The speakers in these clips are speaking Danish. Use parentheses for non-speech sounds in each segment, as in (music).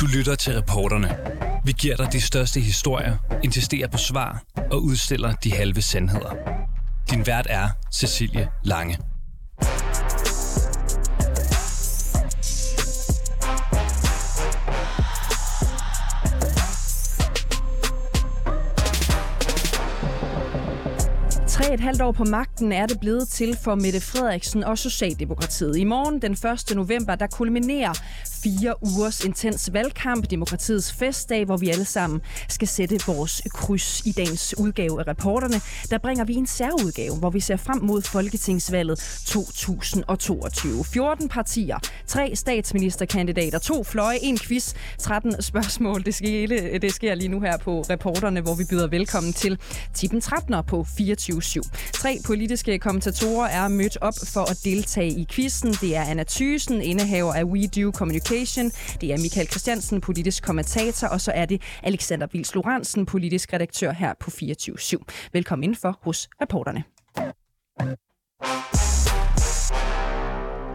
Du lytter til reporterne. Vi giver dig de største historier, insisterer på svar og udstiller de halve sandheder. Din vært er Cecilie Lange. Tre et halvt år på magten er det blevet til for Mette Frederiksen og Socialdemokratiet. I morgen den 1. november, der kulminerer fire ugers intens valgkamp, demokratiets festdag, hvor vi alle sammen skal sætte vores kryds i dagens udgave af reporterne. Der bringer vi en særudgave, hvor vi ser frem mod Folketingsvalget 2022. 14 partier, tre statsministerkandidater, to fløje, en quiz, 13 spørgsmål. Det sker, det sker lige nu her på reporterne, hvor vi byder velkommen til Tippen 13'er på 24 7 Tre politiske kommentatorer er mødt op for at deltage i quizzen. Det er Anna Thysen, indehaver af We Do Communication. Det er Michael Christiansen, politisk kommentator. Og så er det Alexander Vils Lorentzen, politisk redaktør her på 24 7 Velkommen indenfor hos reporterne.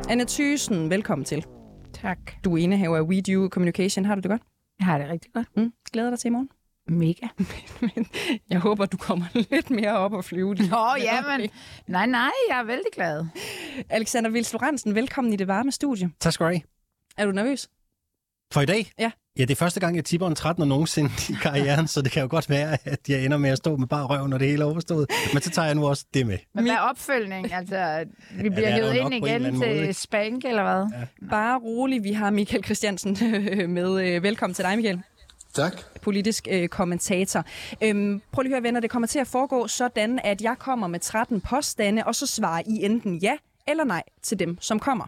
Anna Thysen, velkommen til. Tak. Du er indehaver af We Do Communication. Har du det godt? Jeg har det rigtig godt. Mm. Glæder dig til i morgen? Mega. (laughs) men jeg håber, du kommer (laughs) lidt mere op og flyve. Nå, ja, men nej, nej, jeg er vældig glad. Alexander Vils Lorentzen, velkommen i det varme studie. Tak skal du have. Er du nervøs? For i dag? Ja. Ja, det er første gang, jeg tipper en 13 nogensinde i karrieren, så det kan jo godt være, at jeg ender med at stå med bare røven, når det hele er overstået. Men så tager jeg nu også det med. Men hvad er opfølgning? Altså, vi bliver ja, hævet ind igen til Spank, eller hvad? Ja. Bare rolig, vi har Michael Christiansen (laughs) med. Velkommen til dig, Michael. Tak. Politisk øh, kommentator. Øhm, prøv lige at høre, venner, det kommer til at foregå sådan, at jeg kommer med 13 påstande, og så svarer I enten ja eller nej til dem, som kommer.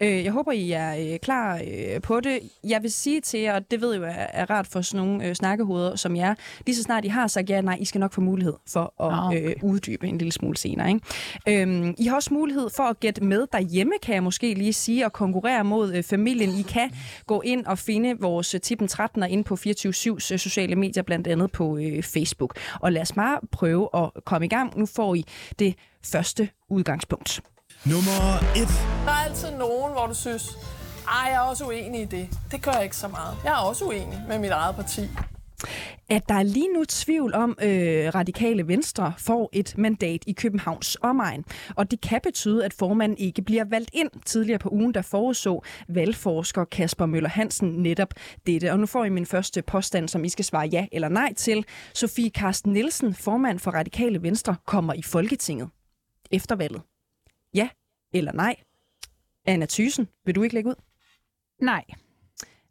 Øh, jeg håber, I er øh, klar øh, på det. Jeg vil sige til jer, og det ved jeg jo er, er rart for sådan nogle øh, snakkehoveder som jer, lige så snart I har sagt ja nej, I skal nok få mulighed for at okay. øh, uddybe en lille smule senere. Ikke? Øhm, I har også mulighed for at gætte med derhjemme, kan jeg måske lige sige, og konkurrere mod øh, familien. I kan gå ind og finde vores øh, Tippen 13 ind på 24-7's øh, sociale medier, blandt andet på øh, Facebook. Og lad os bare prøve at komme i gang. Nu får I det første udgangspunkt. Nummer 1. Der er altid nogen, hvor du synes, ej, jeg er også uenig i det. Det gør jeg ikke så meget. Jeg er også uenig med mit eget parti. At der er lige nu tvivl om, øh, radikale venstre får et mandat i Københavns omegn. Og det kan betyde, at formanden ikke bliver valgt ind. Tidligere på ugen, der foreså valgforsker Kasper Møller Hansen netop dette. Og nu får I min første påstand, som I skal svare ja eller nej til. Sofie Karsten Nielsen, formand for Radikale Venstre, kommer i Folketinget efter valget. Ja eller nej? Anna Thysen, vil du ikke lægge ud? Nej.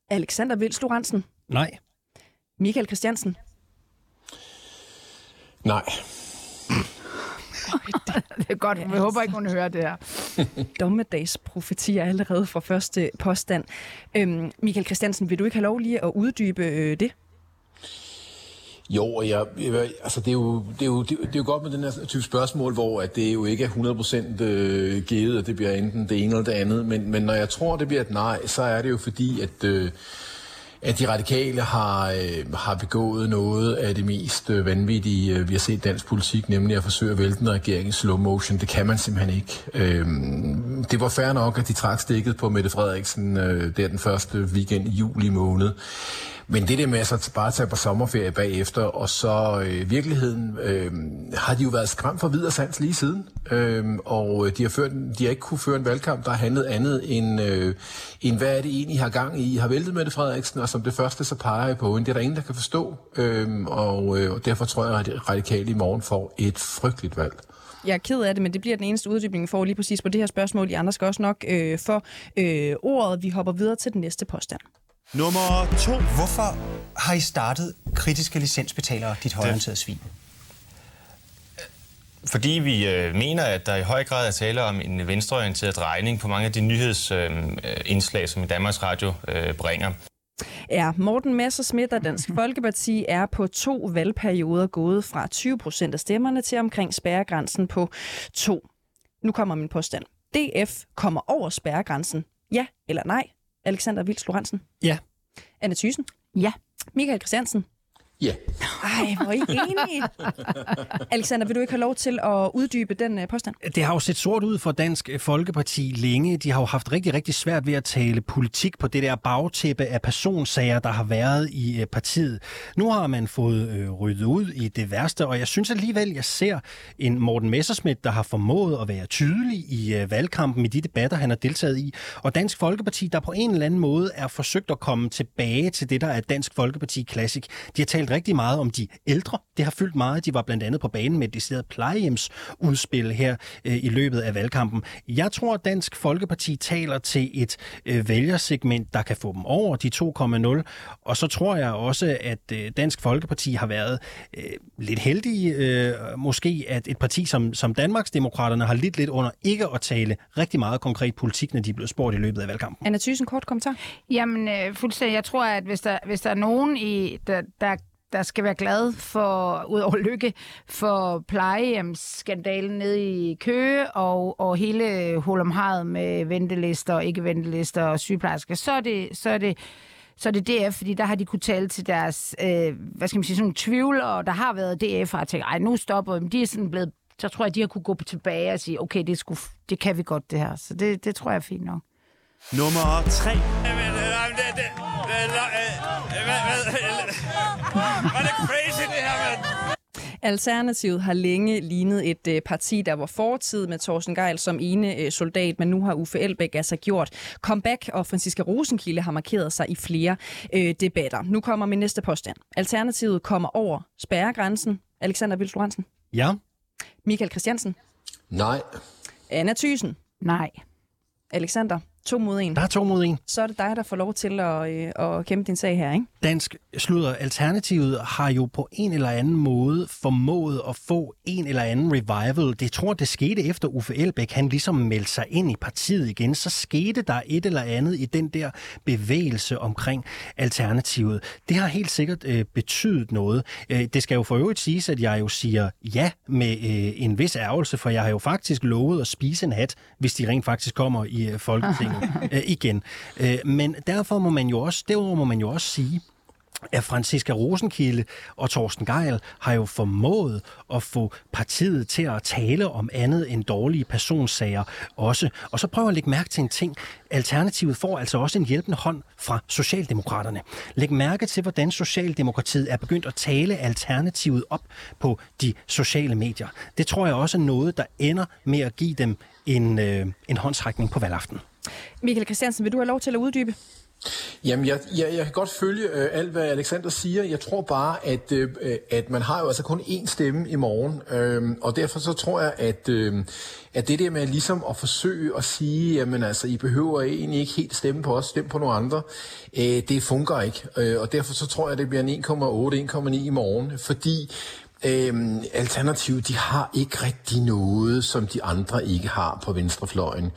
Alexander Vils Lorentzen? Nej. Michael Christiansen? Nej. (laughs) det er godt. Jeg håber ikke, hun hører det her. (laughs) Dommedagsprofetier allerede fra første påstand. Øhm, Michael Christiansen, vil du ikke have lov lige at uddybe øh, det? Jo, og jeg, jeg, altså det, er jo, det, er jo, det, er jo godt med den her type spørgsmål, hvor at det jo ikke er 100% øh, givet, at det bliver enten det ene eller det andet. Men, men når jeg tror, det bliver et nej, så er det jo fordi, at, øh, at de radikale har, øh, har begået noget af det mest øh, vanvittige, øh, vi har set dansk politik, nemlig at forsøge at vælte en regering i slow motion. Det kan man simpelthen ikke. Øh, det var fair nok, at de trak stikket på Mette Frederiksen øh, der den første weekend i juli måned. Men det der med at så bare tage på sommerferie bagefter, og så øh, virkeligheden øh, har de jo været skræmt for videre sands lige siden. Øh, og øh, de har, ført, de har ikke kunne føre en valgkamp, der har handlet andet end, øh, end hvad er det egentlig, I har gang i. I har væltet med det Frederiksen, og som det første så peger jeg på, hende. det er der ingen, der kan forstå. Øh, og, øh, og derfor tror jeg, at radikale i morgen får et frygteligt valg. Jeg er ked af det, men det bliver den eneste uddybning, vi får lige præcis på det her spørgsmål. I andre skal også nok øh, for øh, ordet. Vi hopper videre til den næste påstand. Nummer to. Hvorfor har I startet kritiske licensbetalere, dit højorienterede svin? Fordi vi øh, mener, at der i høj grad er tale om en venstreorienteret drejning på mange af de nyhedsindslag, øh, som Danmarks Radio øh, bringer. Ja, Morten Messerschmidt og Dansk Folkeparti er på to valgperioder gået fra 20 procent af stemmerne til omkring spærregrænsen på to. Nu kommer min påstand. DF kommer over spærregrænsen. Ja eller nej? Alexander Vils Lorentzen? Ja. Anna Thysen? Ja. Michael Christiansen? Ja. Ej, hvor er I enige. (laughs) Alexander, vil du ikke have lov til at uddybe den øh, påstand? Det har jo set sort ud for Dansk Folkeparti længe. De har jo haft rigtig, rigtig svært ved at tale politik på det der bagtæppe af personsager, der har været i øh, partiet. Nu har man fået øh, ryddet ud i det værste, og jeg synes alligevel, jeg ser en Morten Messerschmidt, der har formået at være tydelig i øh, valgkampen i de debatter, han har deltaget i. Og Dansk Folkeparti, der på en eller anden måde er forsøgt at komme tilbage til det, der er Dansk Folkeparti Classic. De har talt rigtig meget om de ældre. Det har fyldt meget. De var blandt andet på banen med et decideret plejehjemsudspil her øh, i løbet af valgkampen. Jeg tror, at Dansk Folkeparti taler til et øh, vælgersegment, der kan få dem over de 2,0. Og så tror jeg også, at øh, Dansk Folkeparti har været øh, lidt heldige, øh, måske at et parti som, som Danmarksdemokraterne har lidt lidt under ikke at tale rigtig meget konkret politik, når de er blevet spurgt i løbet af valgkampen. Anna Thyssen, kort kommentar. Jamen, øh, fuldstændig. Jeg tror, at hvis der, hvis der er nogen, i, der, der der skal være glad for, ud over lykke, for plejehjemsskandalen nede i Køge og, og hele hulomhavet med ventelister og ikke ventelister og sygeplejersker, så er det, så er det så er det DF, fordi der har de kunne tale til deres, øh, hvad skal man sige, sådan nogle tvivlere, der har været DF, og tænkt, ej, nu stopper de. De er sådan blevet, så tror jeg, de har kunne gå tilbage og sige, okay, det, skulle, det kan vi godt, det her. Så det, det tror jeg er fint nok. Nummer 3. Var Alternativet har længe lignet et øh, parti, der var fortid med Thorsten Geil som ene øh, soldat, men nu har Uffe Elbæk altså gjort comeback, og Franziska Rosenkilde har markeret sig i flere øh, debatter. Nu kommer min næste påstand. Alternativet kommer over spærregrænsen. Alexander Hansen. Ja. Michael Christiansen. Nej. Anna Thysen. Nej. Alexander. To mod en. Der er to mod en. Så er det dig, der får lov til at, øh, at kæmpe din sag her, ikke? Dansk sludder Alternativet har jo på en eller anden måde formået at få en eller anden revival. Det tror det skete efter Uffe Elbæk, han ligesom meldte sig ind i partiet igen. Så skete der et eller andet i den der bevægelse omkring Alternativet. Det har helt sikkert øh, betydet noget. Øh, det skal jo for øvrigt siges, at jeg jo siger ja med øh, en vis ærgelse, for jeg har jo faktisk lovet at spise en hat, hvis de rent faktisk kommer i øh, Folketinget (laughs) øh, igen. Øh, men derfor må man jo også, derudover må man jo også sige, at Franziska Rosenkilde og Torsten Geil har jo formået at få partiet til at tale om andet end dårlige personsager også. Og så prøver at lægge mærke til en ting. Alternativet får altså også en hjælpende hånd fra Socialdemokraterne. Læg mærke til, hvordan Socialdemokratiet er begyndt at tale Alternativet op på de sociale medier. Det tror jeg også er noget, der ender med at give dem en, øh, en håndsrækning på valgaften. Michael Christiansen, vil du have lov til at uddybe? Jamen, jeg, jeg, jeg kan godt følge øh, alt, hvad Alexander siger. Jeg tror bare, at, øh, at man har jo altså kun én stemme i morgen, øh, og derfor så tror jeg, at, øh, at det der med ligesom at forsøge at sige, jamen altså, I behøver egentlig ikke helt stemme på os, stemme på nogle andre, øh, det fungerer ikke. Øh, og derfor så tror jeg, at det bliver en 1,8-1,9 i morgen, fordi Øhm, Alternativet, de har ikke rigtig noget, som de andre ikke har på venstrefløjen.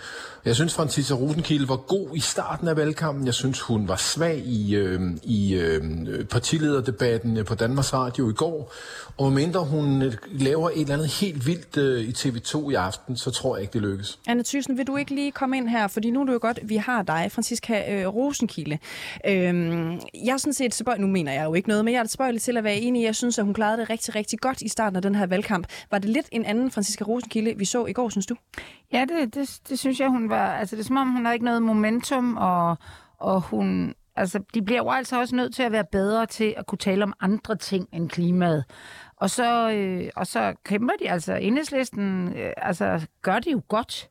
Jeg synes, Francisa Rosenkilde var god i starten af valgkampen. Jeg synes, hun var svag i, øh, i øh, partilederdebatten på Danmarks Radio i går. Og mindre hun øh, laver et eller andet helt vildt øh, i TV2 i aften, så tror jeg ikke, det lykkes. Anne Thyssen, vil du ikke lige komme ind her? Fordi nu er det jo godt, vi har dig, Franziska øh, Rosenkilde. Øhm, jeg er sådan set tilbøjelig, nu mener jeg jo ikke noget, men jeg er tilbøjelig til at være enig. Jeg synes, at hun klarede det rigtig, rigtig godt i starten af den her valgkamp. Var det lidt en anden Franziska Rosenkilde, vi så i går, synes du? Ja, det, det, det synes jeg, hun var... Altså, det er som om, hun har ikke noget momentum, og, og hun... Altså, de bliver jo altså også nødt til at være bedre til at kunne tale om andre ting end klimaet. Og så, øh, og så kæmper de altså. Enhedslisten øh, altså, gør det jo godt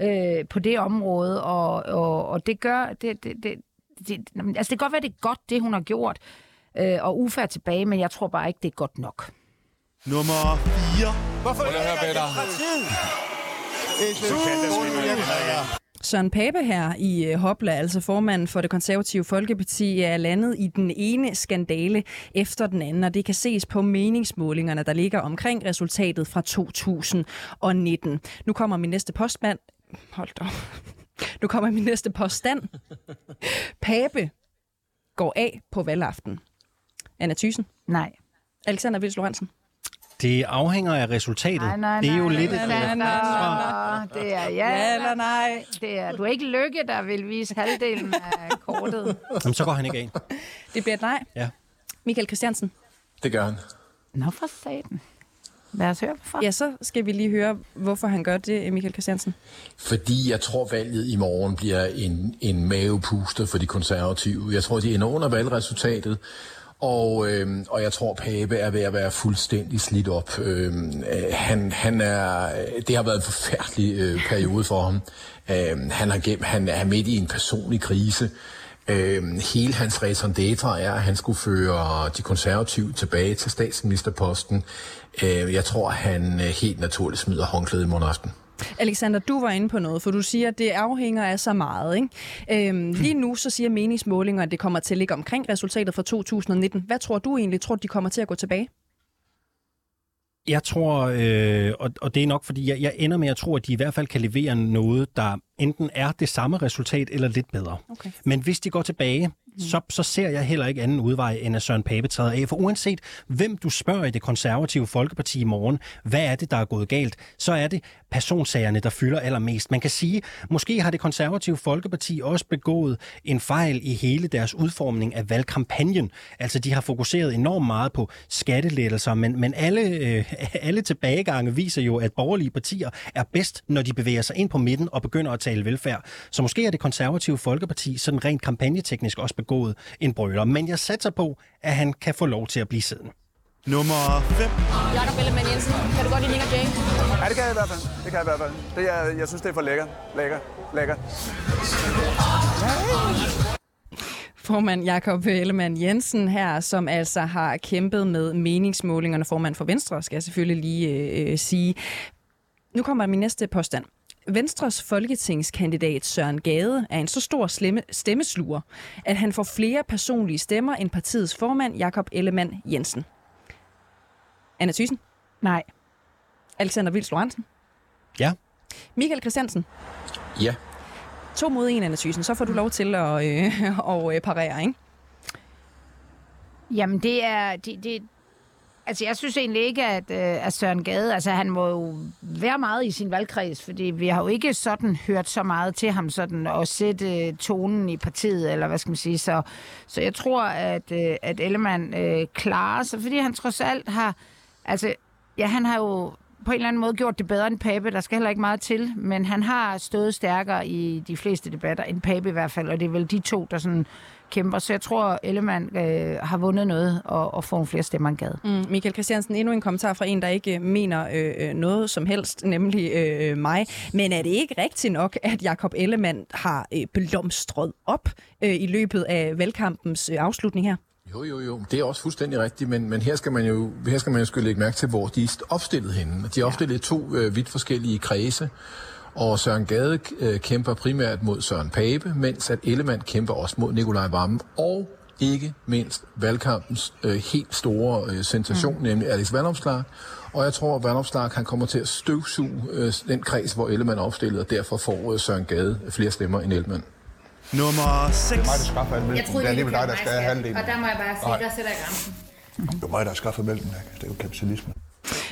øh, på det område, og, og, og det gør... Det, det, det, det, altså, det kan godt være, det er godt, det hun har gjort, øh, og ufærd tilbage, men jeg tror bare ikke, det er godt nok. Nummer 4. Hvorfor er det her Søren Pape her i øh, Hopla, altså formanden for det konservative Folkeparti, er landet i den ene skandale efter den anden, og det kan ses på meningsmålingerne, der ligger omkring resultatet fra 2019. Nu kommer min næste postmand. Hold da Nu kommer min næste påstand. Pape går af på valgaften. Anna Thysen? Nej. Alexander Vils Lorentzen? Det afhænger af resultatet. Nej, nej, det er jo nej, lidt nej, nej, nej, nej. Det er ja, Ja eller nej? Det er, du er ikke Lykke, der vil vise halvdelen af kortet. Jamen, så går han ikke af. Det bliver et nej. Ja. Michael Christiansen? Det gør han. Nå for satan. Lad os høre, hvorfor. Ja, så skal vi lige høre, hvorfor han gør det, Michael Christiansen. Fordi jeg tror, valget i morgen bliver en, en mavepuster for de konservative. Jeg tror, de ender under valgresultatet. Og, øh, og jeg tror, Pape er ved at være fuldstændig slidt op. Øh, han, han er, det har været en forfærdelig øh, periode for ham. Øh, han, har gennem, han er midt i en personlig krise. Øh, hele hans raison d'etre er, at han skulle føre de konservative tilbage til statsministerposten. Øh, jeg tror, han øh, helt naturligt smider håndklædet i morgen aften. Alexander, du var inde på noget, for du siger, at det afhænger af så meget. Ikke? Øhm, lige nu så siger meningsmålinger, at det kommer til at ligge omkring resultatet fra 2019. Hvad tror du egentlig? Tror du, de kommer til at gå tilbage? Jeg tror, øh, og, og det er nok, fordi jeg, jeg ender med at tro, at de i hvert fald kan levere noget, der enten er det samme resultat eller lidt bedre. Okay. Men hvis de går tilbage. Mm. så, så ser jeg heller ikke anden udvej, end at Søren Pape træder af. For uanset hvem du spørger i det konservative Folkeparti i morgen, hvad er det, der er gået galt, så er det personsagerne, der fylder allermest. Man kan sige, måske har det konservative Folkeparti også begået en fejl i hele deres udformning af valgkampagnen. Altså, de har fokuseret enormt meget på skattelettelser, men, men alle, øh, (laughs) alle tilbagegange viser jo, at borgerlige partier er bedst, når de bevæger sig ind på midten og begynder at tale velfærd. Så måske er det konservative Folkeparti sådan rent kampagneteknisk også begået en brøler. Men jeg satser på, at han kan få lov til at blive siddende. Nummer 5. Jakob Ellemann Jensen, kan du godt lide Nick Jay? Ja, det kan jeg i hvert fald. Det kan jeg i hvert fald. Det er, jeg synes, det er for lækker. Lækker. Lækker. Formand Jakob Ellemann Jensen her, som altså har kæmpet med meningsmålingerne. Formand for Venstre, skal jeg selvfølgelig lige øh, sige. Nu kommer min næste påstand. Venstres folketingskandidat Søren Gade er en så stor slemme, stemmesluger, at han får flere personlige stemmer end partiets formand Jakob Ellemann Jensen. Anna Thyssen? Nej. Alexander Vils Lorentzen? Ja. Michael Christiansen? Ja. To mod en, Anna Thyssen. Så får du lov til at, øh, (laughs) at øh, parere, ikke? Jamen, det er... Det, det, altså, jeg synes egentlig ikke, at, øh, at Søren Gade... Altså, han må jo være meget i sin valgkreds, fordi vi har jo ikke sådan hørt så meget til ham sådan at sætte øh, tonen i partiet, eller hvad skal man sige. Så, så jeg tror, at, øh, at Ellemann øh, klarer sig, fordi han trods alt har... Altså, ja, han har jo på en eller anden måde gjort det bedre end Pape. Der skal heller ikke meget til, men han har stået stærkere i de fleste debatter, end Pape i hvert fald, og det er vel de to, der sådan kæmper. Så jeg tror, Ellemann øh, har vundet noget og, og får nogle flere stemmer end Gade. Mm, Michael Christiansen, endnu en kommentar fra en, der ikke mener øh, noget som helst, nemlig øh, mig. Men er det ikke rigtigt nok, at Jakob Ellemann har øh, blomstret op øh, i løbet af valgkampens øh, afslutning her? Jo, jo, jo. Det er også fuldstændig rigtigt, men, men her skal man jo her skal man jo skulle lægge mærke til, hvor de er opstillet henne. De er opstillet i to øh, vidt forskellige kredse, og Søren Gade øh, kæmper primært mod Søren Pape, mens at Ellemann kæmper også mod Nikolaj Vammen, og ikke mindst valgkampens øh, helt store øh, sensation, mm. nemlig Alex Vandopslag. Og jeg tror, at Vandopslag han kommer til at støvsuge øh, den kreds, hvor Ellemann er opstillet, og derfor får øh, Søren Gade flere stemmer end Ellemann. Nummer 6. Det er mig, der skaffer alle Jeg troede, det er alligevel dig, der skal have halvdelen. Og der må jeg bare sige, Nej. der sætter jeg grænsen. Det er mig, der skaffer mælken. Det er jo kapitalisme.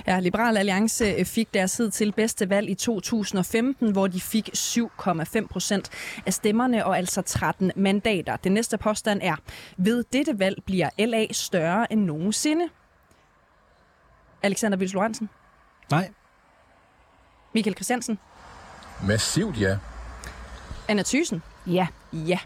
Ja, Liberal Alliance øh, fik deres tid til bedste valg i 2015, hvor de fik 7,5 procent af stemmerne og altså 13 mandater. Den næste påstand er, ved dette valg bliver LA større end nogensinde? Alexander Vils Lorentzen? Nej. Michael Christiansen? Massivt ja. Anna Thysen? Ja. Ja.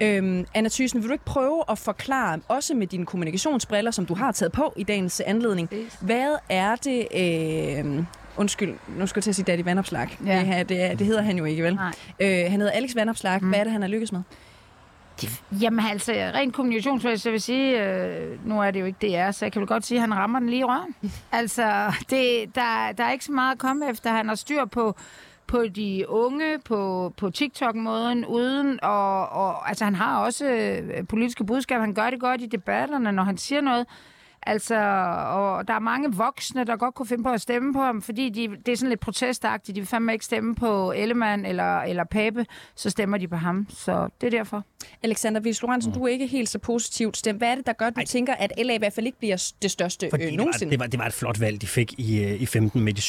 Øhm, Anna Thysen, vil du ikke prøve at forklare, også med dine kommunikationsbriller, som du har taget på i dagens anledning, hvad er det... Øh, undskyld, nu skal jeg til at sige Daddy Vandopslag. Ja. Det, det, det hedder han jo ikke, vel? Nej. Øh, han hedder Alex Vandopslag. Mm. Hvad er det, han har lykkes med? Jamen altså, rent kommunikationsmæssigt, jeg vil sige, øh, nu er det jo ikke DR, så jeg kan vel godt sige, at han rammer den lige i røven. (laughs) altså, det, der, der er ikke så meget at komme efter. Han har styr på, på de unge, på, på TikTok-måden, uden og, og altså, han har også øh, politiske budskaber. Han gør det godt i debatterne, når han siger noget. Altså, og der er mange voksne, der godt kunne finde på at stemme på ham, fordi de, det er sådan lidt protestagtigt. De vil fandme ikke stemme på Ellemann eller, eller Pape, så stemmer de på ham. Så det er derfor. Alexander Vils Lorentzen, mm. du er ikke helt så positivt stemt. Hvad er det, der gør, at du Ej. tænker, at LA i hvert fald ikke bliver det største Fordi øh, det, var, nogensinde? det, var, det var et flot valg, de fik i, øh, i 15 med de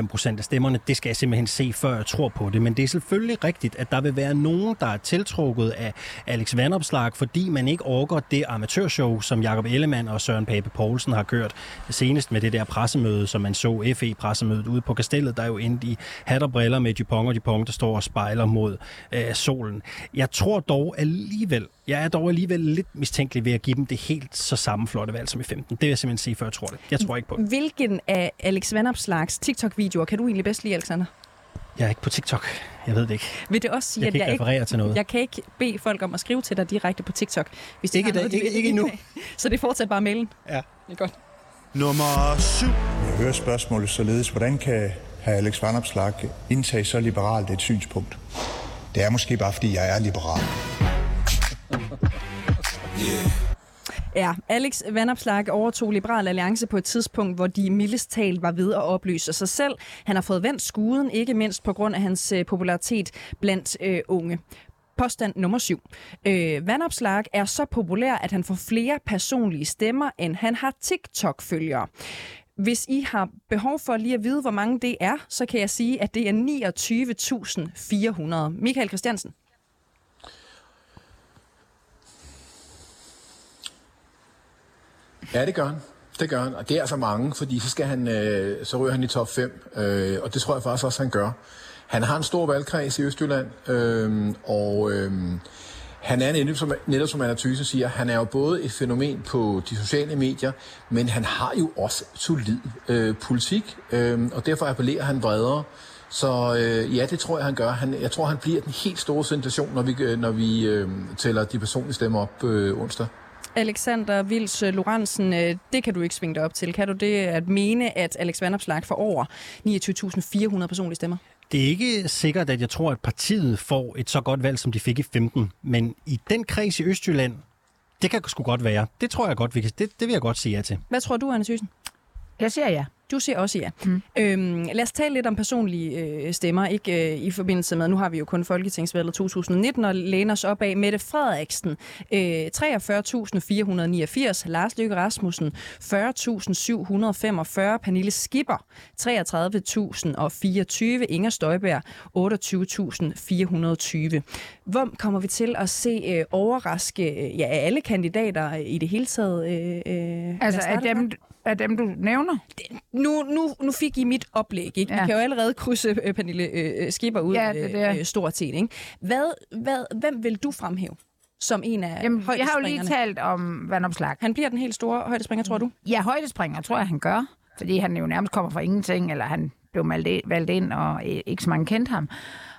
7,5 procent af stemmerne. Det skal jeg simpelthen se, før jeg tror på det. Men det er selvfølgelig rigtigt, at der vil være nogen, der er tiltrukket af Alex Vandopslag, fordi man ikke orker det amatørshow, som Jakob Ellemann og Søren Pape Poulsen har kørt. Senest med det der pressemøde, som man så, FE-pressemødet ude på Kastellet, der er jo endte i hat og briller med Dupont og Dupont, der står og spejler mod øh, solen. Jeg tror dog alligevel, jeg er dog alligevel lidt mistænkelig ved at give dem det helt så samme flotte valg som i 15. Det vil jeg simpelthen sige, før jeg tror det. Jeg tror ikke på det. Hvilken af Alex Vandopslags TikTok-videoer kan du egentlig bedst lide, Alexander? Jeg er ikke på TikTok. Jeg ved det ikke. Vil det også sige, Jeg at kan ikke jeg referere ikke, til noget. Jeg kan ikke bede folk om at skrive til dig direkte på TikTok. Hvis de Ikke har da- noget, de ikke- ikke endnu. Så det er fortsat bare mailen? Ja. Det er godt. Nummer 7. Jeg hører spørgsmålet således, hvordan kan hr. Alex Vanopslag indtage så liberalt et synspunkt? Det er måske bare, fordi jeg er liberal. Ja, Alex Vandopslag overtog Liberal Alliance på et tidspunkt, hvor de mildest talt var ved at opløse sig selv. Han har fået vendt skuden, ikke mindst på grund af hans øh, popularitet blandt øh, unge. Påstand nummer syv. Øh, Vandopslag er så populær, at han får flere personlige stemmer, end han har TikTok-følgere. Hvis I har behov for lige at vide, hvor mange det er, så kan jeg sige, at det er 29.400. Michael Christiansen. Ja, det gør han. Det gør han, og det er altså mange, fordi så, skal han, øh, så ryger han i top 5, øh, og det tror jeg faktisk også, han gør. Han har en stor valgkreds i Østjylland, øh, og øh, han er netop som, netop som Anna Thysse siger, han er jo både et fænomen på de sociale medier, men han har jo også solid øh, politik, øh, og derfor appellerer han bredere. Så øh, ja, det tror jeg, han gør. Han, jeg tror, han bliver den helt store sensation, når vi, øh, når vi øh, tæller de personlige stemmer op øh, onsdag. Alexander Vils Lorentzen, øh, det kan du ikke svinge dig op til. Kan du det at mene, at Alex Vandopslag får over 29.400 personlige stemmer? Det er ikke sikkert, at jeg tror, at partiet får et så godt valg, som de fik i 15. Men i den kreds i Østjylland, det kan sgu godt være. Det tror jeg godt, vi kan, det, det vil jeg godt sige ja til. Hvad tror du, Anne Thyssen? Jeg siger ja. Du siger også ja. Mm. Øhm, lad os tale lidt om personlige øh, stemmer, ikke øh, i forbindelse med, nu har vi jo kun Folketingsvalget 2019 og læner os op af Mette Frederiksen, øh, 43.489, Lars Løkke Rasmussen, 40.745, Pernille Skipper, 33.024, Inger Støjberg, 28.420. Hvor kommer vi til at se øh, overraske øh, ja, alle kandidater i det hele taget? Øh, øh, Altså, af dem, der. Af dem, du nævner? nu, nu, nu fik I mit oplæg, ikke? Ja. Vi kan jo allerede krydse øh, Pernille øh, Skipper ud Ja, det det. øh, stort set, ikke? Hvad, hvad, hvem vil du fremhæve som en af Jamen, jeg har jo lige talt om vandopslag. Han bliver den helt store højdespringer, tror du? Ja, højdespringer tror jeg, han gør. Fordi han jo nærmest kommer fra ingenting, eller han blev valgt ind- valgt ind, og øh, ikke så mange kendte ham.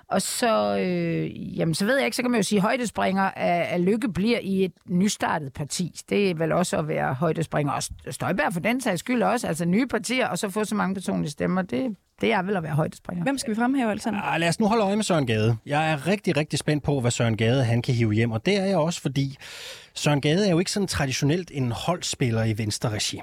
Og så, øh, jamen, så ved jeg ikke, så kan man jo sige, at højdespringer af, af Lykke bliver i et nystartet parti. Det er vel også at være højdespringer. Og Støjberg for den sags skyld også, altså nye partier, og så få så mange personlige stemmer, det, det er vel at være højdespringer. Hvem skal vi fremhæve, Alexander? Ah, lad os nu holde øje med Søren Gade. Jeg er rigtig, rigtig spændt på, hvad Søren Gade han kan hive hjem, og det er jeg også, fordi Søren Gade er jo ikke sådan traditionelt en holdspiller i venstre regi.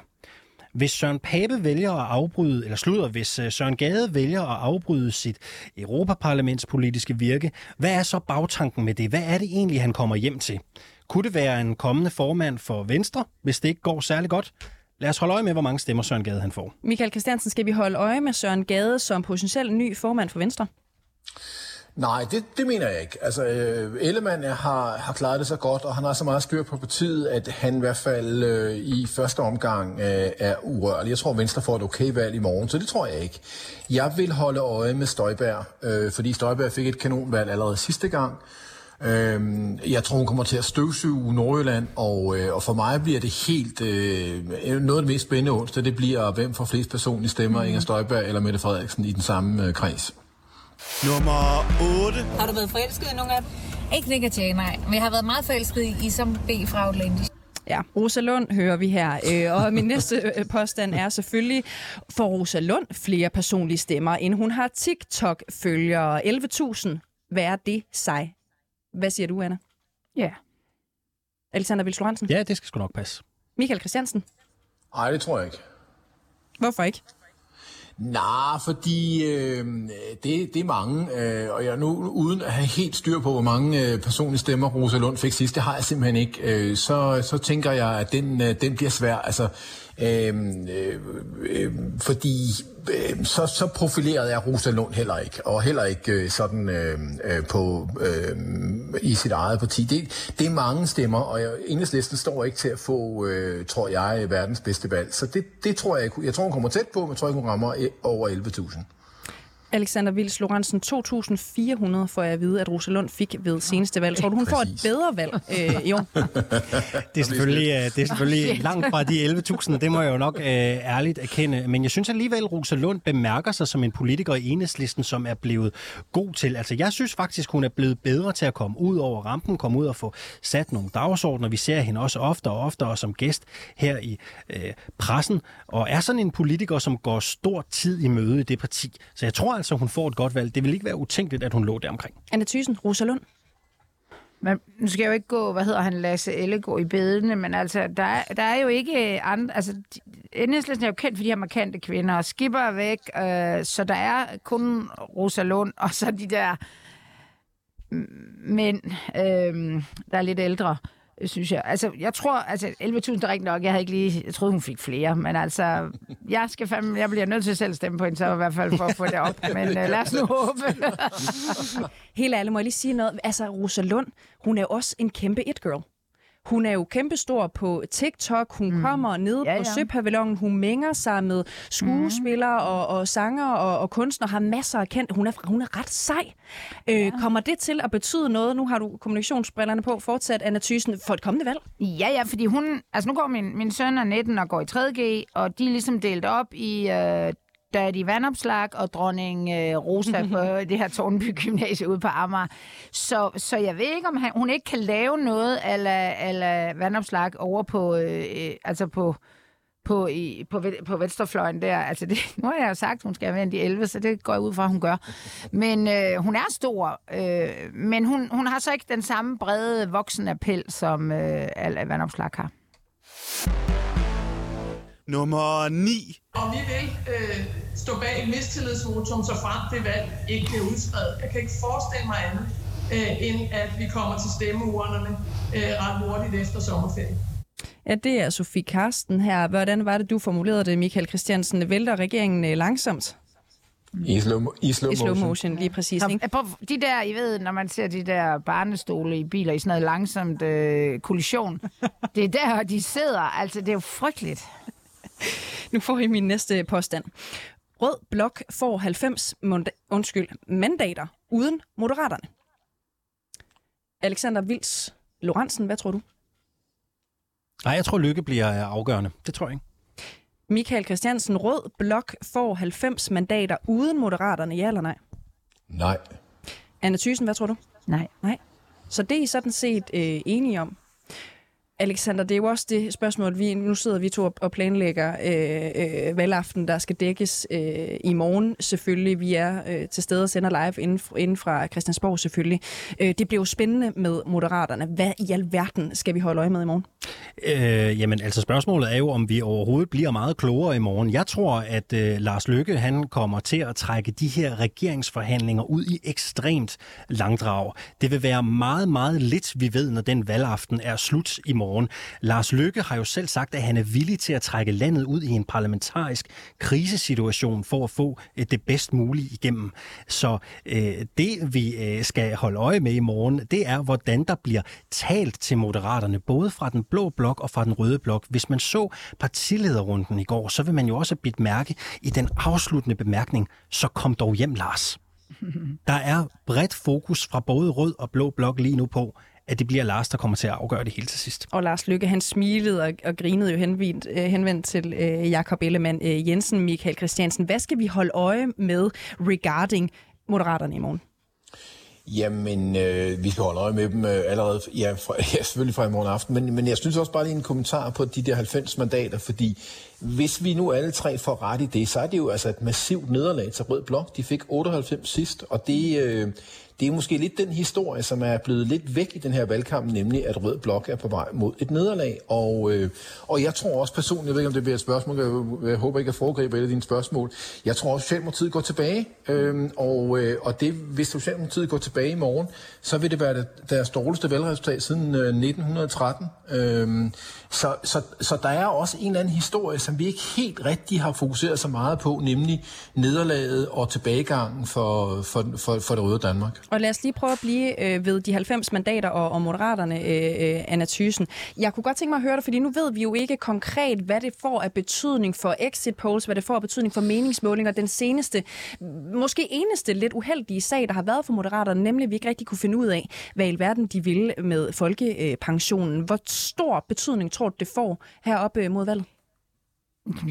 Hvis Søren Pape vælger at afbryde, eller slutter, hvis øh, Søren Gade vælger at afbryde sit europaparlamentspolitiske virke, hvad er så bagtanken med det? Hvad er det egentlig, han kommer hjem til? Kunne det være en kommende formand for Venstre, hvis det ikke går særlig godt? Lad os holde øje med, hvor mange stemmer Søren Gade han får. Michael Christiansen, skal vi holde øje med Søren Gade som potentiel ny formand for Venstre? Nej, det, det mener jeg ikke. Altså, øh, Ellemann har, har klaret det så godt, og han har så meget styr på partiet, at han i hvert fald øh, i første omgang øh, er urørlig. Jeg tror, Venstre får et okay valg i morgen, så det tror jeg ikke. Jeg vil holde øje med Støjberg, øh, fordi Støjberg fik et kanonvalg allerede sidste gang. Øh, jeg tror, hun kommer til at støvsuge Nordjylland, og, øh, og for mig bliver det helt... Øh, noget af det mest spændende onsdag, det bliver, hvem får flest personlige stemmer, mm. Inger Støjberg eller Mette Frederiksen i den samme øh, kreds. Nummer 8. Har du været forelsket i nogen af dem? Ikke negativt, nej. Men jeg har været meget forelsket i som B fra Outlandish. Ja, Rosa Lund hører vi her. Øh, og min næste øh, påstand er selvfølgelig, for Rosa Lund flere personlige stemmer, end hun har TikTok-følgere. 11.000. Hvad er det sig? Hvad siger du, Anna? Ja. Alexander Vils? Ja, det skal sgu nok passe. Michael Christiansen? Nej, det tror jeg ikke. Hvorfor ikke? Nej, fordi øh, det, det er mange, øh, og jeg nu uden at have helt styr på, hvor mange øh, personlige stemmer Rosa Lund fik sidst, det har jeg simpelthen ikke, øh, så, så tænker jeg, at den, øh, den bliver svær. Altså, øh, øh, øh, fordi øh, så, så profileret er Rosa Lund heller ikke, og heller ikke øh, sådan øh, øh, på, øh, i sit eget parti. Det, det er mange stemmer, og enhedslisten står ikke til at få, øh, tror jeg, verdens bedste valg. Så det, det tror jeg, jeg tror hun kommer tæt på, men jeg tror ikke, hun rammer øh, over 11.000. Alexander Vils Lorentzen, 2.400 får jeg at vide, at Rosa Lund fik ved seneste valg. Tror du, hun får et bedre valg øh, i år? Det er selvfølgelig, øh, det er selvfølgelig langt fra de 11.000, det må jeg jo nok øh, ærligt erkende. Men jeg synes alligevel, Rosa Lund bemærker sig som en politiker i enhedslisten, som er blevet god til. Altså, jeg synes faktisk, hun er blevet bedre til at komme ud over rampen, komme ud og få sat nogle dagsordner. Vi ser hende også ofte og oftere som gæst her i øh, pressen, og er sådan en politiker, som går stor tid i møde i det parti. Så jeg tror altså, hun får et godt valg. Det vil ikke være utænkeligt, at hun lå der omkring. Anna Thysen, Rosa Lund. Men nu skal jeg jo ikke gå, hvad hedder han, Lasse Ellegaard i bedene, men altså, der er, der er jo ikke andre, altså, Enhedslisten er jo kendt for de her markante kvinder, og Skipper er væk, øh, så der er kun Rosa Lund, og så de der mænd, øh, der er lidt ældre, synes jeg. Altså, jeg tror, altså 11.000 er rigtigt nok, jeg havde ikke lige, jeg troede, hun fik flere, men altså, jeg skal fandme, jeg bliver nødt til selv at stemme på hende, så i hvert fald for at få det op, men uh, lad os nu håbe. Helt ærligt, må jeg lige sige noget? Altså, Rosa Lund, hun er også en kæmpe it-girl. Hun er jo kæmpestor på TikTok. Hun mm. kommer ned ja, Ja, på. Søpavillonen. Hun mænger sig med skuespillere mm. og, og sanger og, og kunstnere. Har masser af kendt. Hun er, hun er ret sej. Øh, kommer det til at betyde noget? Nu har du kommunikationsbrillerne på fortsat, Anna Thysen, for et kommende valg. Ja, ja, fordi hun... Altså, nu går min, min søn er 19 og går i 3G, og de er ligesom delt op i... Øh, Daddy Vandopslag og dronning øh, Rosa (laughs) på det her Tornby Gymnasie ude på Amager. Så, så jeg ved ikke, om han, hun ikke kan lave noget ala, ala Vandopslag over på, øh, øh, altså på, på, i, på, på venstrefløjen der. Altså det, (laughs) nu har jeg jo sagt, at hun skal være de 11, så det går jeg ud fra, hun gør. Men øh, hun er stor, øh, men hun, hun har så ikke den samme brede voksenappel, som øh, Ala Vandopslag har. Nummer 9. Og vi vil øh, stå bag et mistillidsvotum, så frem det valg ikke bliver udskrevet. Jeg kan ikke forestille mig andet, øh, end at vi kommer til stemmeurnerne øh, ret hurtigt efter sommerferien. Ja, det er Sofie Karsten her. Hvordan var det, du formulerede det, Michael Christiansen? Vælter regeringen øh, langsomt? I slow, i slow, I slow motion. motion, lige præcis. Ikke? på de der, I ved, når man ser de der barnestole i biler i sådan noget langsomt øh, kollision, det er der, de sidder. Altså, det er jo frygteligt. Nu får I min næste påstand. Rød Blok får 90 manda- undskyld, mandater uden Moderaterne. Alexander Vils Lorentzen, hvad tror du? Nej, jeg tror, Lykke bliver afgørende. Det tror jeg ikke. Michael Christiansen, Rød Blok får 90 mandater uden Moderaterne, ja eller nej? Nej. Anna Thysen, hvad tror du? Nej. Nej. Så det er I sådan set øh, enige om. Alexander, det er jo også det spørgsmål, vi nu sidder vi to og planlægger øh, øh, valgaften, der skal dækkes øh, i morgen selvfølgelig. Vi er øh, til stede og sender live inden, inden fra Christiansborg selvfølgelig. Øh, det bliver jo spændende med Moderaterne. Hvad i alverden skal vi holde øje med i morgen? Øh, jamen, altså spørgsmålet er jo, om vi overhovedet bliver meget klogere i morgen. Jeg tror, at øh, Lars Lykke han kommer til at trække de her regeringsforhandlinger ud i ekstremt langdrag. Det vil være meget, meget lidt, vi ved, når den valgaften er slut i morgen. Lars Lykke har jo selv sagt, at han er villig til at trække landet ud i en parlamentarisk krisesituation for at få øh, det bedst mulige igennem. Så øh, det, vi øh, skal holde øje med i morgen, det er, hvordan der bliver talt til moderaterne, både fra den blå blok og fra den røde blok. Hvis man så partilederrunden i går, så vil man jo også bidt mærke i den afsluttende bemærkning, så kom dog hjem, Lars. (laughs) Der er bredt fokus fra både rød og blå blok lige nu på, at det bliver Lars, der kommer til at afgøre det hele til sidst. Og Lars Lykke, han smilede og, og grinede jo henvendt, øh, henvendt til øh, Jakob Ellemann øh, Jensen, Michael Christiansen. Hvad skal vi holde øje med regarding Moderaterne i morgen? Jamen, øh, vi skal holde øje med dem øh, allerede, ja, fra, (laughs) ja, selvfølgelig fra i morgen aften, men, men jeg synes også bare lige en kommentar på de der 90 mandater, fordi hvis vi nu alle tre får ret i det, så er det jo altså et massivt nederlag til Rød Blok. De fik 98 sidst, og det, øh, det er måske lidt den historie, som er blevet lidt væk i den her valgkamp, nemlig at Rød Blok er på vej mod et nederlag. Og, øh, og jeg tror også personligt, jeg ved ikke, om det bliver et spørgsmål, jeg, jeg håber ikke, at foregribe et af dine spørgsmål, jeg tror også, at Socialdemokratiet går tilbage, øh, og, øh, og det, hvis Socialdemokratiet går tilbage i morgen, så vil det være deres dårligste valgresultat siden øh, 1913. Øh, så, så, så der er også en eller anden historie, som vi ikke helt rigtig har fokuseret så meget på, nemlig nederlaget og tilbagegangen for, for, for, for det røde Danmark. Og lad os lige prøve at blive øh, ved de 90 mandater og, og moderaterne, øh, øh, Anna Thysen. Jeg kunne godt tænke mig at høre det, fordi nu ved vi jo ikke konkret, hvad det får af betydning for exit polls, hvad det får af betydning for meningsmålinger. Den seneste, måske eneste lidt uheldige sag, der har været for moderaterne, nemlig at vi ikke rigtig kunne finde ud af, hvad i verden de ville med folkepensionen. Hvor stor betydning tror du, det får heroppe øh, mod valget?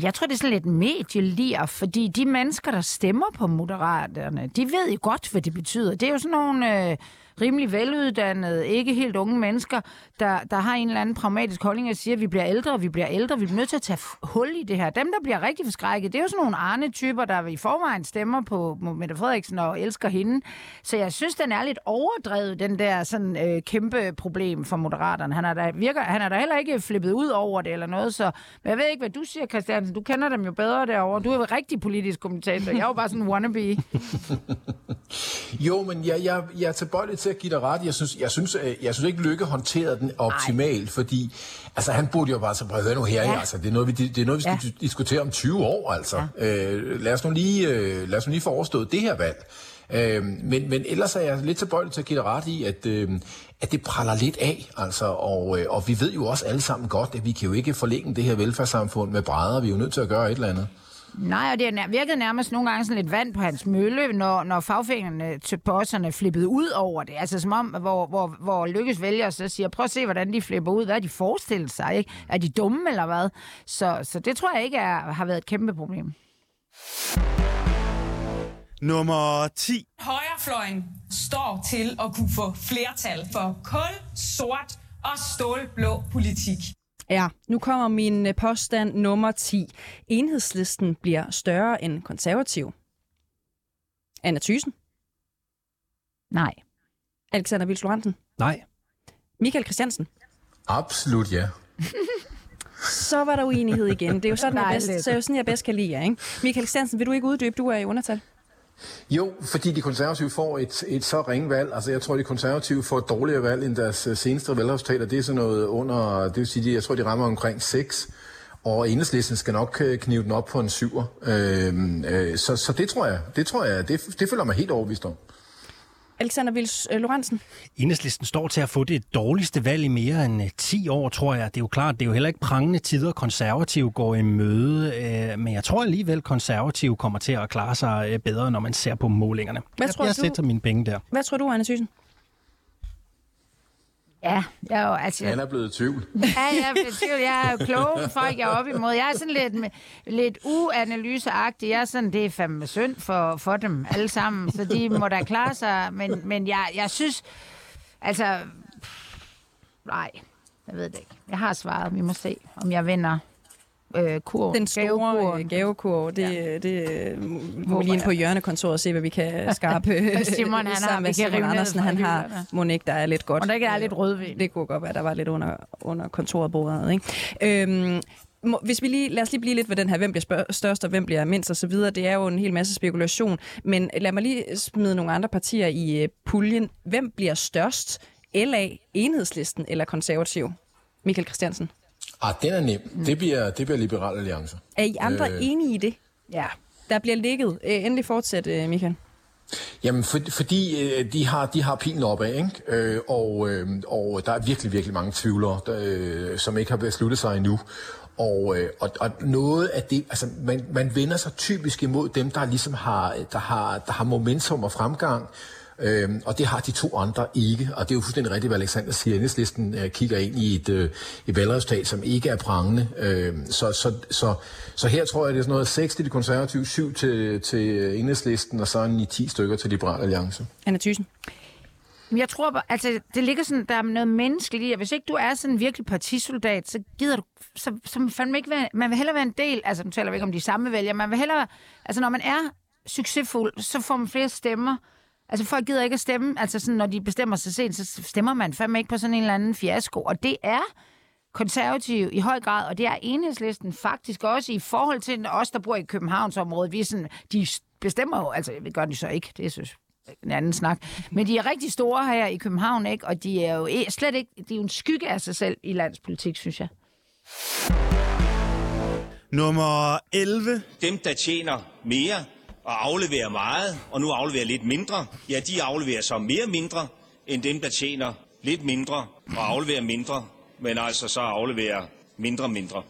Jeg tror, det er sådan lidt medielier, fordi de mennesker, der stemmer på Moderaterne, de ved jo godt, hvad det betyder. Det er jo sådan nogle... Øh rimelig veluddannede, ikke helt unge mennesker, der, der har en eller anden pragmatisk holdning og siger, at vi bliver ældre, vi bliver ældre, vi bliver nødt til at tage hul i det her. Dem, der bliver rigtig forskrækket, det er jo sådan nogle arne-typer, der i forvejen stemmer på Mette Frederiksen og elsker hende. Så jeg synes, den er lidt overdrevet, den der sådan øh, kæmpe problem for Moderaterne. Han er, der, virker, han er der heller ikke flippet ud over det eller noget, så men jeg ved ikke, hvad du siger, Christiansen. Du kender dem jo bedre derovre. Du er jo rigtig politisk kommentator. Jeg er jo bare sådan en wannabe. (laughs) jo, men jeg, jeg, jeg er tilbøjelig til at give dig ret. Jeg synes, jeg synes, jeg synes, jeg synes ikke, Lykke håndterede den optimalt, Ej. fordi altså, han burde jo bare så prøve nu her. Ja. Altså, det, er noget, vi, det er noget, vi skal ja. diskutere om 20 år. Altså. Ja. Øh, lad, os nu lige, øh, lad os nu lige få overstået det her valg. Øh, men, men ellers er jeg lidt tilbøjelig til at give dig ret i, at, øh, at det praller lidt af. Altså, og, øh, og vi ved jo også alle sammen godt, at vi kan jo ikke forlænge det her velfærdssamfund med brædder. Vi er jo nødt til at gøre et eller andet. Nej, og det har virket nærmest nogle gange sådan lidt vand på hans mølle, når, når fagfængerne til bosserne flippede ud over det. Altså som om, hvor, hvor, hvor Lykkes vælger så siger, prøv at se, hvordan de flipper ud. Hvad er de forestillet sig? Ikke? Er de dumme eller hvad? Så, så det tror jeg ikke er, har været et kæmpe problem. Nummer 10. Højrefløjen står til at kunne få flertal for kul, sort og stålblå politik. Ja, nu kommer min øh, påstand nummer 10. Enhedslisten bliver større end konservativ. Anna Thysen? Nej. Alexander Vils? Nej. Michael Christiansen? Absolut ja. (laughs) Så var der uenighed igen. Det er jo sådan, jeg bedst, så er jo sådan, jeg bedst kan lide jer, ikke? Michael Christiansen, vil du ikke uddybe? Du er i undertal. Jo, fordi de konservative får et, et så ringe valg. Altså, jeg tror, de konservative får et dårligere valg end deres øh, seneste valgresultater. Det er sådan noget under, det vil sige, jeg tror, de rammer omkring 6. Og enhedslisten skal nok øh, knive den op på en syver. Øh, øh, så, så det tror jeg, det tror jeg, det, det føler mig helt overvist om. Alexander Vils øh, Lorentzen? Enhedslisten står til at få det dårligste valg i mere end 10 år, tror jeg. Det er jo klart, det er jo heller ikke prangende tider, konservative går i møde. Øh, men jeg tror alligevel, konservative kommer til at klare sig øh, bedre, når man ser på målingerne. Hvad jeg, tror jeg du? sætter mine penge der. Hvad tror du, Anna Thyssen? Ja, jeg er jo, altså... Han er blevet tvivl. Ja, jeg er blevet tvivl. Jeg er jo klog folk, jeg er op imod. Jeg er sådan lidt, lidt uanalyseagtig. Jeg er sådan, det er fandme synd for, for dem alle sammen, så de må da klare sig. Men, men jeg, jeg synes, altså... Nej, jeg ved det ikke. Jeg har svaret. Vi må se, om jeg vinder øh, kur, Den store gavekur, det, ja. det, det må lige ind på hjørnekontoret og se, hvad vi kan (laughs) skarpe Simon, han har, (laughs) med Simon Andersen. Han har Monique, der er lidt godt. Og der er lidt rødvin. Det kunne godt være, der var lidt under, under kontoret bordet. Ikke? Øhm, hvis vi lige, lad os lige blive lidt ved den her, hvem bliver størst og hvem bliver mindst og så videre. Det er jo en hel masse spekulation. Men lad mig lige smide nogle andre partier i puljen. Hvem bliver størst? LA, Enhedslisten eller Konservativ? Michael Christiansen. Ah, den er nem. Mm. Det, bliver, det bliver Liberal Alliance. Er I andre øh... enige i det? Ja. Der bliver ligget. Øh, endelig fortsæt, øh, Michael. Jamen, for, fordi øh, de har de har pilen opad, ikke? Øh, og, øh, og der er virkelig, virkelig mange tvivlere, der, øh, som ikke har besluttet sig endnu. Og, øh, og, og noget af det, altså man, man vender sig typisk imod dem, der ligesom har, der har, der har momentum og fremgang, Øhm, og det har de to andre ikke, og det er jo fuldstændig rigtigt, hvad Alexander siger. Enhedslisten øh, kigger ind i et, øh, et valgresultat, som ikke er prangende. Øhm, så, så, så, så her tror jeg, det er sådan noget 6 til de konservative, 7 til, til Enhedslisten, og så i 10 stykker til Liberal Alliance. Anna Thyssen. Jeg tror, altså, det ligger sådan, der er noget menneskeligt i, at hvis ikke du er sådan en virkelig partisoldat, så gider du, så, så fandme ikke være, man vil hellere være en del, altså nu taler vi ikke om de samme vælgere, man vil hellere, altså når man er succesfuld, så får man flere stemmer, Altså, folk gider ikke at stemme. Altså, sådan, når de bestemmer sig sent, så stemmer man fandme ikke på sådan en eller anden fiasko. Og det er konservative i høj grad, og det er enhedslisten faktisk også i forhold til os, der bor i Københavnsområdet. Vi er sådan, de bestemmer jo, altså det gør de så ikke, det synes en anden snak. Men de er rigtig store her i København, ikke? og de er jo slet ikke, de er jo en skygge af sig selv i landspolitik, synes jeg. Nummer 11. Dem, der tjener mere og afleverer meget, og nu afleverer lidt mindre, ja, de afleverer så mere mindre, end dem, der tjener lidt mindre og afleverer mindre, men altså så afleverer mindre mindre.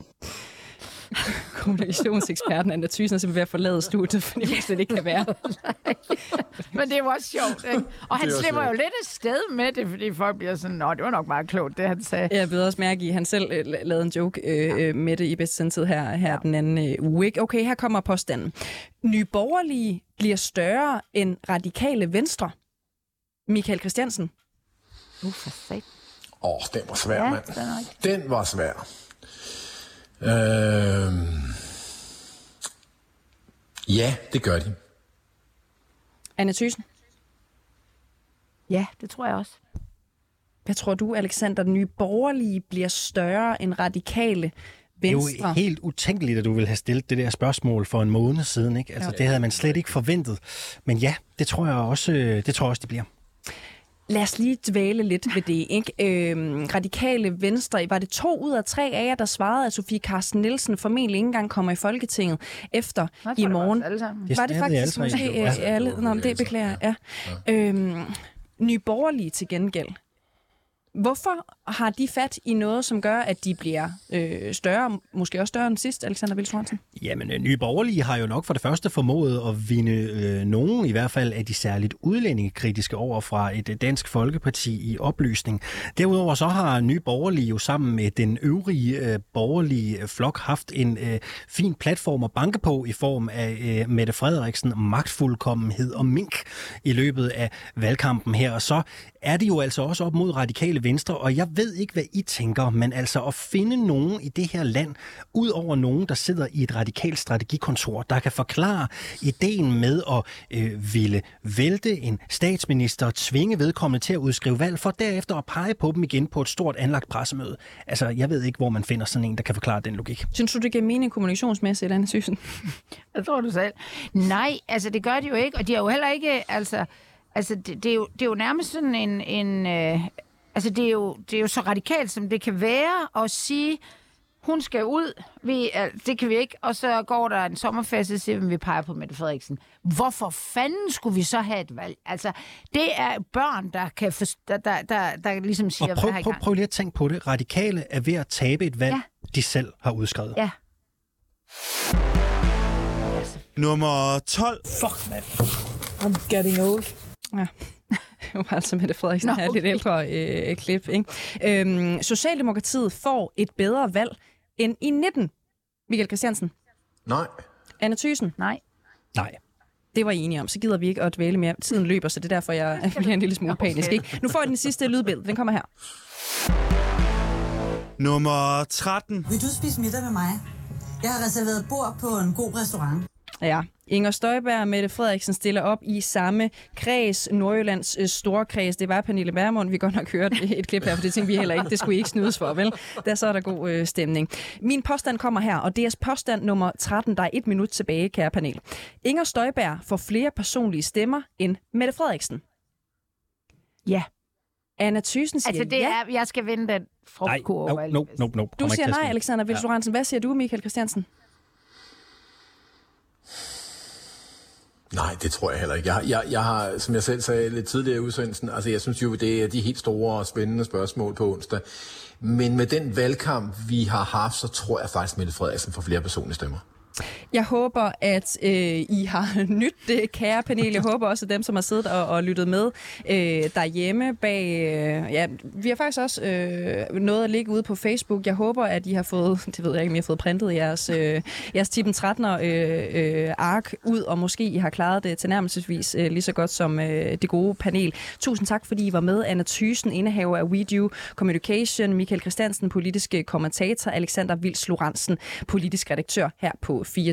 Kommunikationseksperten Anna Thyssen er simpelthen ved at forlade studiet, fordi det slet ikke kan være. Men det også sjovt, ikke? Og han slipper jo lidt af sted med det, fordi folk bliver sådan, nå, det var nok meget klogt, det han sagde. Jeg ved også mærke i, at han selv øh, lavede en joke øh, ja. med det i bedste sendtid her, her ja. den anden øh, uge. Ikke? Okay, her kommer påstanden. Nye borgerlige bliver større end radikale venstre. Michael Christiansen. Uh, for sat. Åh, oh, den var svær, ja, mand. Den var svær. Øh... Ja, det gør de. Anne Thyssen? Ja, det tror jeg også. Hvad tror du, Alexander? Den nye borgerlige bliver større end radikale venstre? Det er jo helt utænkeligt, at du ville have stillet det der spørgsmål for en måned siden. Ikke? Altså, ja. Det havde man slet ikke forventet. Men ja, det tror jeg også, det tror jeg også, det bliver. Lad os lige dvæle lidt ved det. Ikke? Øhm, radikale Venstre, var det to ud af tre af jer, der svarede, at Sofie Carsten Nielsen formentlig ikke engang kommer i Folketinget efter i morgen? Det var, det, var det faktisk måske øh, alle? Nå, det beklager jeg. Ja. Øhm, Nye Borgerlige til gengæld. Hvorfor har de fat i noget, som gør, at de bliver øh, større, måske også større end sidst, Alexander Vils Jamen, øh, Nye Borgerlige har jo nok for det første formået at vinde øh, nogen, i hvert fald af de særligt udlændingekritiske over fra et øh, dansk folkeparti i oplysning. Derudover så har Nye Borgerlige jo sammen med den øvrige øh, borgerlige flok haft en øh, fin platform at banke på i form af øh, Mette Frederiksen, magtfuldkommenhed og mink i løbet af valgkampen her. Og så er det jo altså også op mod radikale venstre, og jeg ved ikke, hvad I tænker, men altså at finde nogen i det her land, ud over nogen, der sidder i et radikalt strategikontor, der kan forklare ideen med at øh, ville vælte en statsminister og tvinge vedkommende til at udskrive valg, for derefter at pege på dem igen på et stort anlagt pressemøde. Altså, jeg ved ikke, hvor man finder sådan en, der kan forklare den logik. Synes du, det giver mening kommunikationsmæssigt, Anne Sysen? (laughs) Jeg tror du selv. Nej, altså det gør de jo ikke, og de har jo heller ikke, altså Altså, det, det, er, jo, det er jo nærmest sådan en... en øh, altså, det er, jo, det er jo så radikalt, som det kan være at sige, hun skal ud, vi, det kan vi ikke, og så går der en sommerfest, og siger vi, peger på Mette Frederiksen. Hvorfor fanden skulle vi så have et valg? Altså, det er børn, der kan for, der, der, der, der ligesom siger... Og prøv, prøv, prøv lige at tænke på det. Radikale er ved at tabe et valg, ja. de selv har udskrevet. Ja. Nummer 12. Fuck, man. I'm getting old. Ja. (laughs) Var altså Mette Frederiksen no, okay. her lidt ældre øh, klip. Ikke? Øhm, Socialdemokratiet får et bedre valg end i 19. Michael Christiansen? Nej. Anna Thysen? Nej. Nej. Det var I enige om. Så gider vi ikke at dvæle mere. Tiden løber, så det er derfor, jeg (laughs) bliver en lille smule panisk. Ikke? Nu får jeg den sidste lydbillede. Den kommer her. Nummer 13. Vil du spise middag med mig? Jeg har reserveret bord på en god restaurant. Ja, Inger Støjberg og Mette Frederiksen stiller op i samme kreds, Nordjyllands øh, store kreds. Det var Pernille Vermund, vi godt nok hørt (laughs) et klip her, for det tænkte vi heller ikke, det skulle I ikke snydes for, vel? Der så er der god øh, stemning. Min påstand kommer her, og det er påstand nummer 13, der er et minut tilbage, kære panel. Inger Støjberg får flere personlige stemmer end Mette Frederiksen. Ja. Anna Thyssen siger Altså, det ja. er, jeg skal vinde den frugtkurve. Nej, no, no, no, no. Du siger nej, Alexander Vils ja. Hvad siger du, Michael Christiansen? Nej, det tror jeg heller ikke. Jeg, jeg, jeg har, som jeg selv sagde lidt tidligere i udsendelsen, altså jeg synes jo, det er de helt store og spændende spørgsmål på onsdag. Men med den valgkamp, vi har haft, så tror jeg faktisk, at Mette Frederiksen får flere personlige stemmer. Jeg håber, at øh, I har (laughs) nyt det, kære panel. Jeg håber også, at dem, som har siddet og, og lyttet med øh, derhjemme bag... Øh, ja, vi har faktisk også øh, noget at ligge ude på Facebook. Jeg håber, at I har fået... (laughs) Det ved jeg ikke, om I har fået printet jeres, øh, jeres Tippen 13'er øh, øh, ark ud, og måske I har klaret det tilnærmelsesvis øh, lige så godt som øh, det gode panel. Tusind tak, fordi I var med. Anna Thysen, indehaver af WeDo Communication, Michael Christiansen, politisk kommentator, Alexander Vils Lorentzen, politisk redaktør her på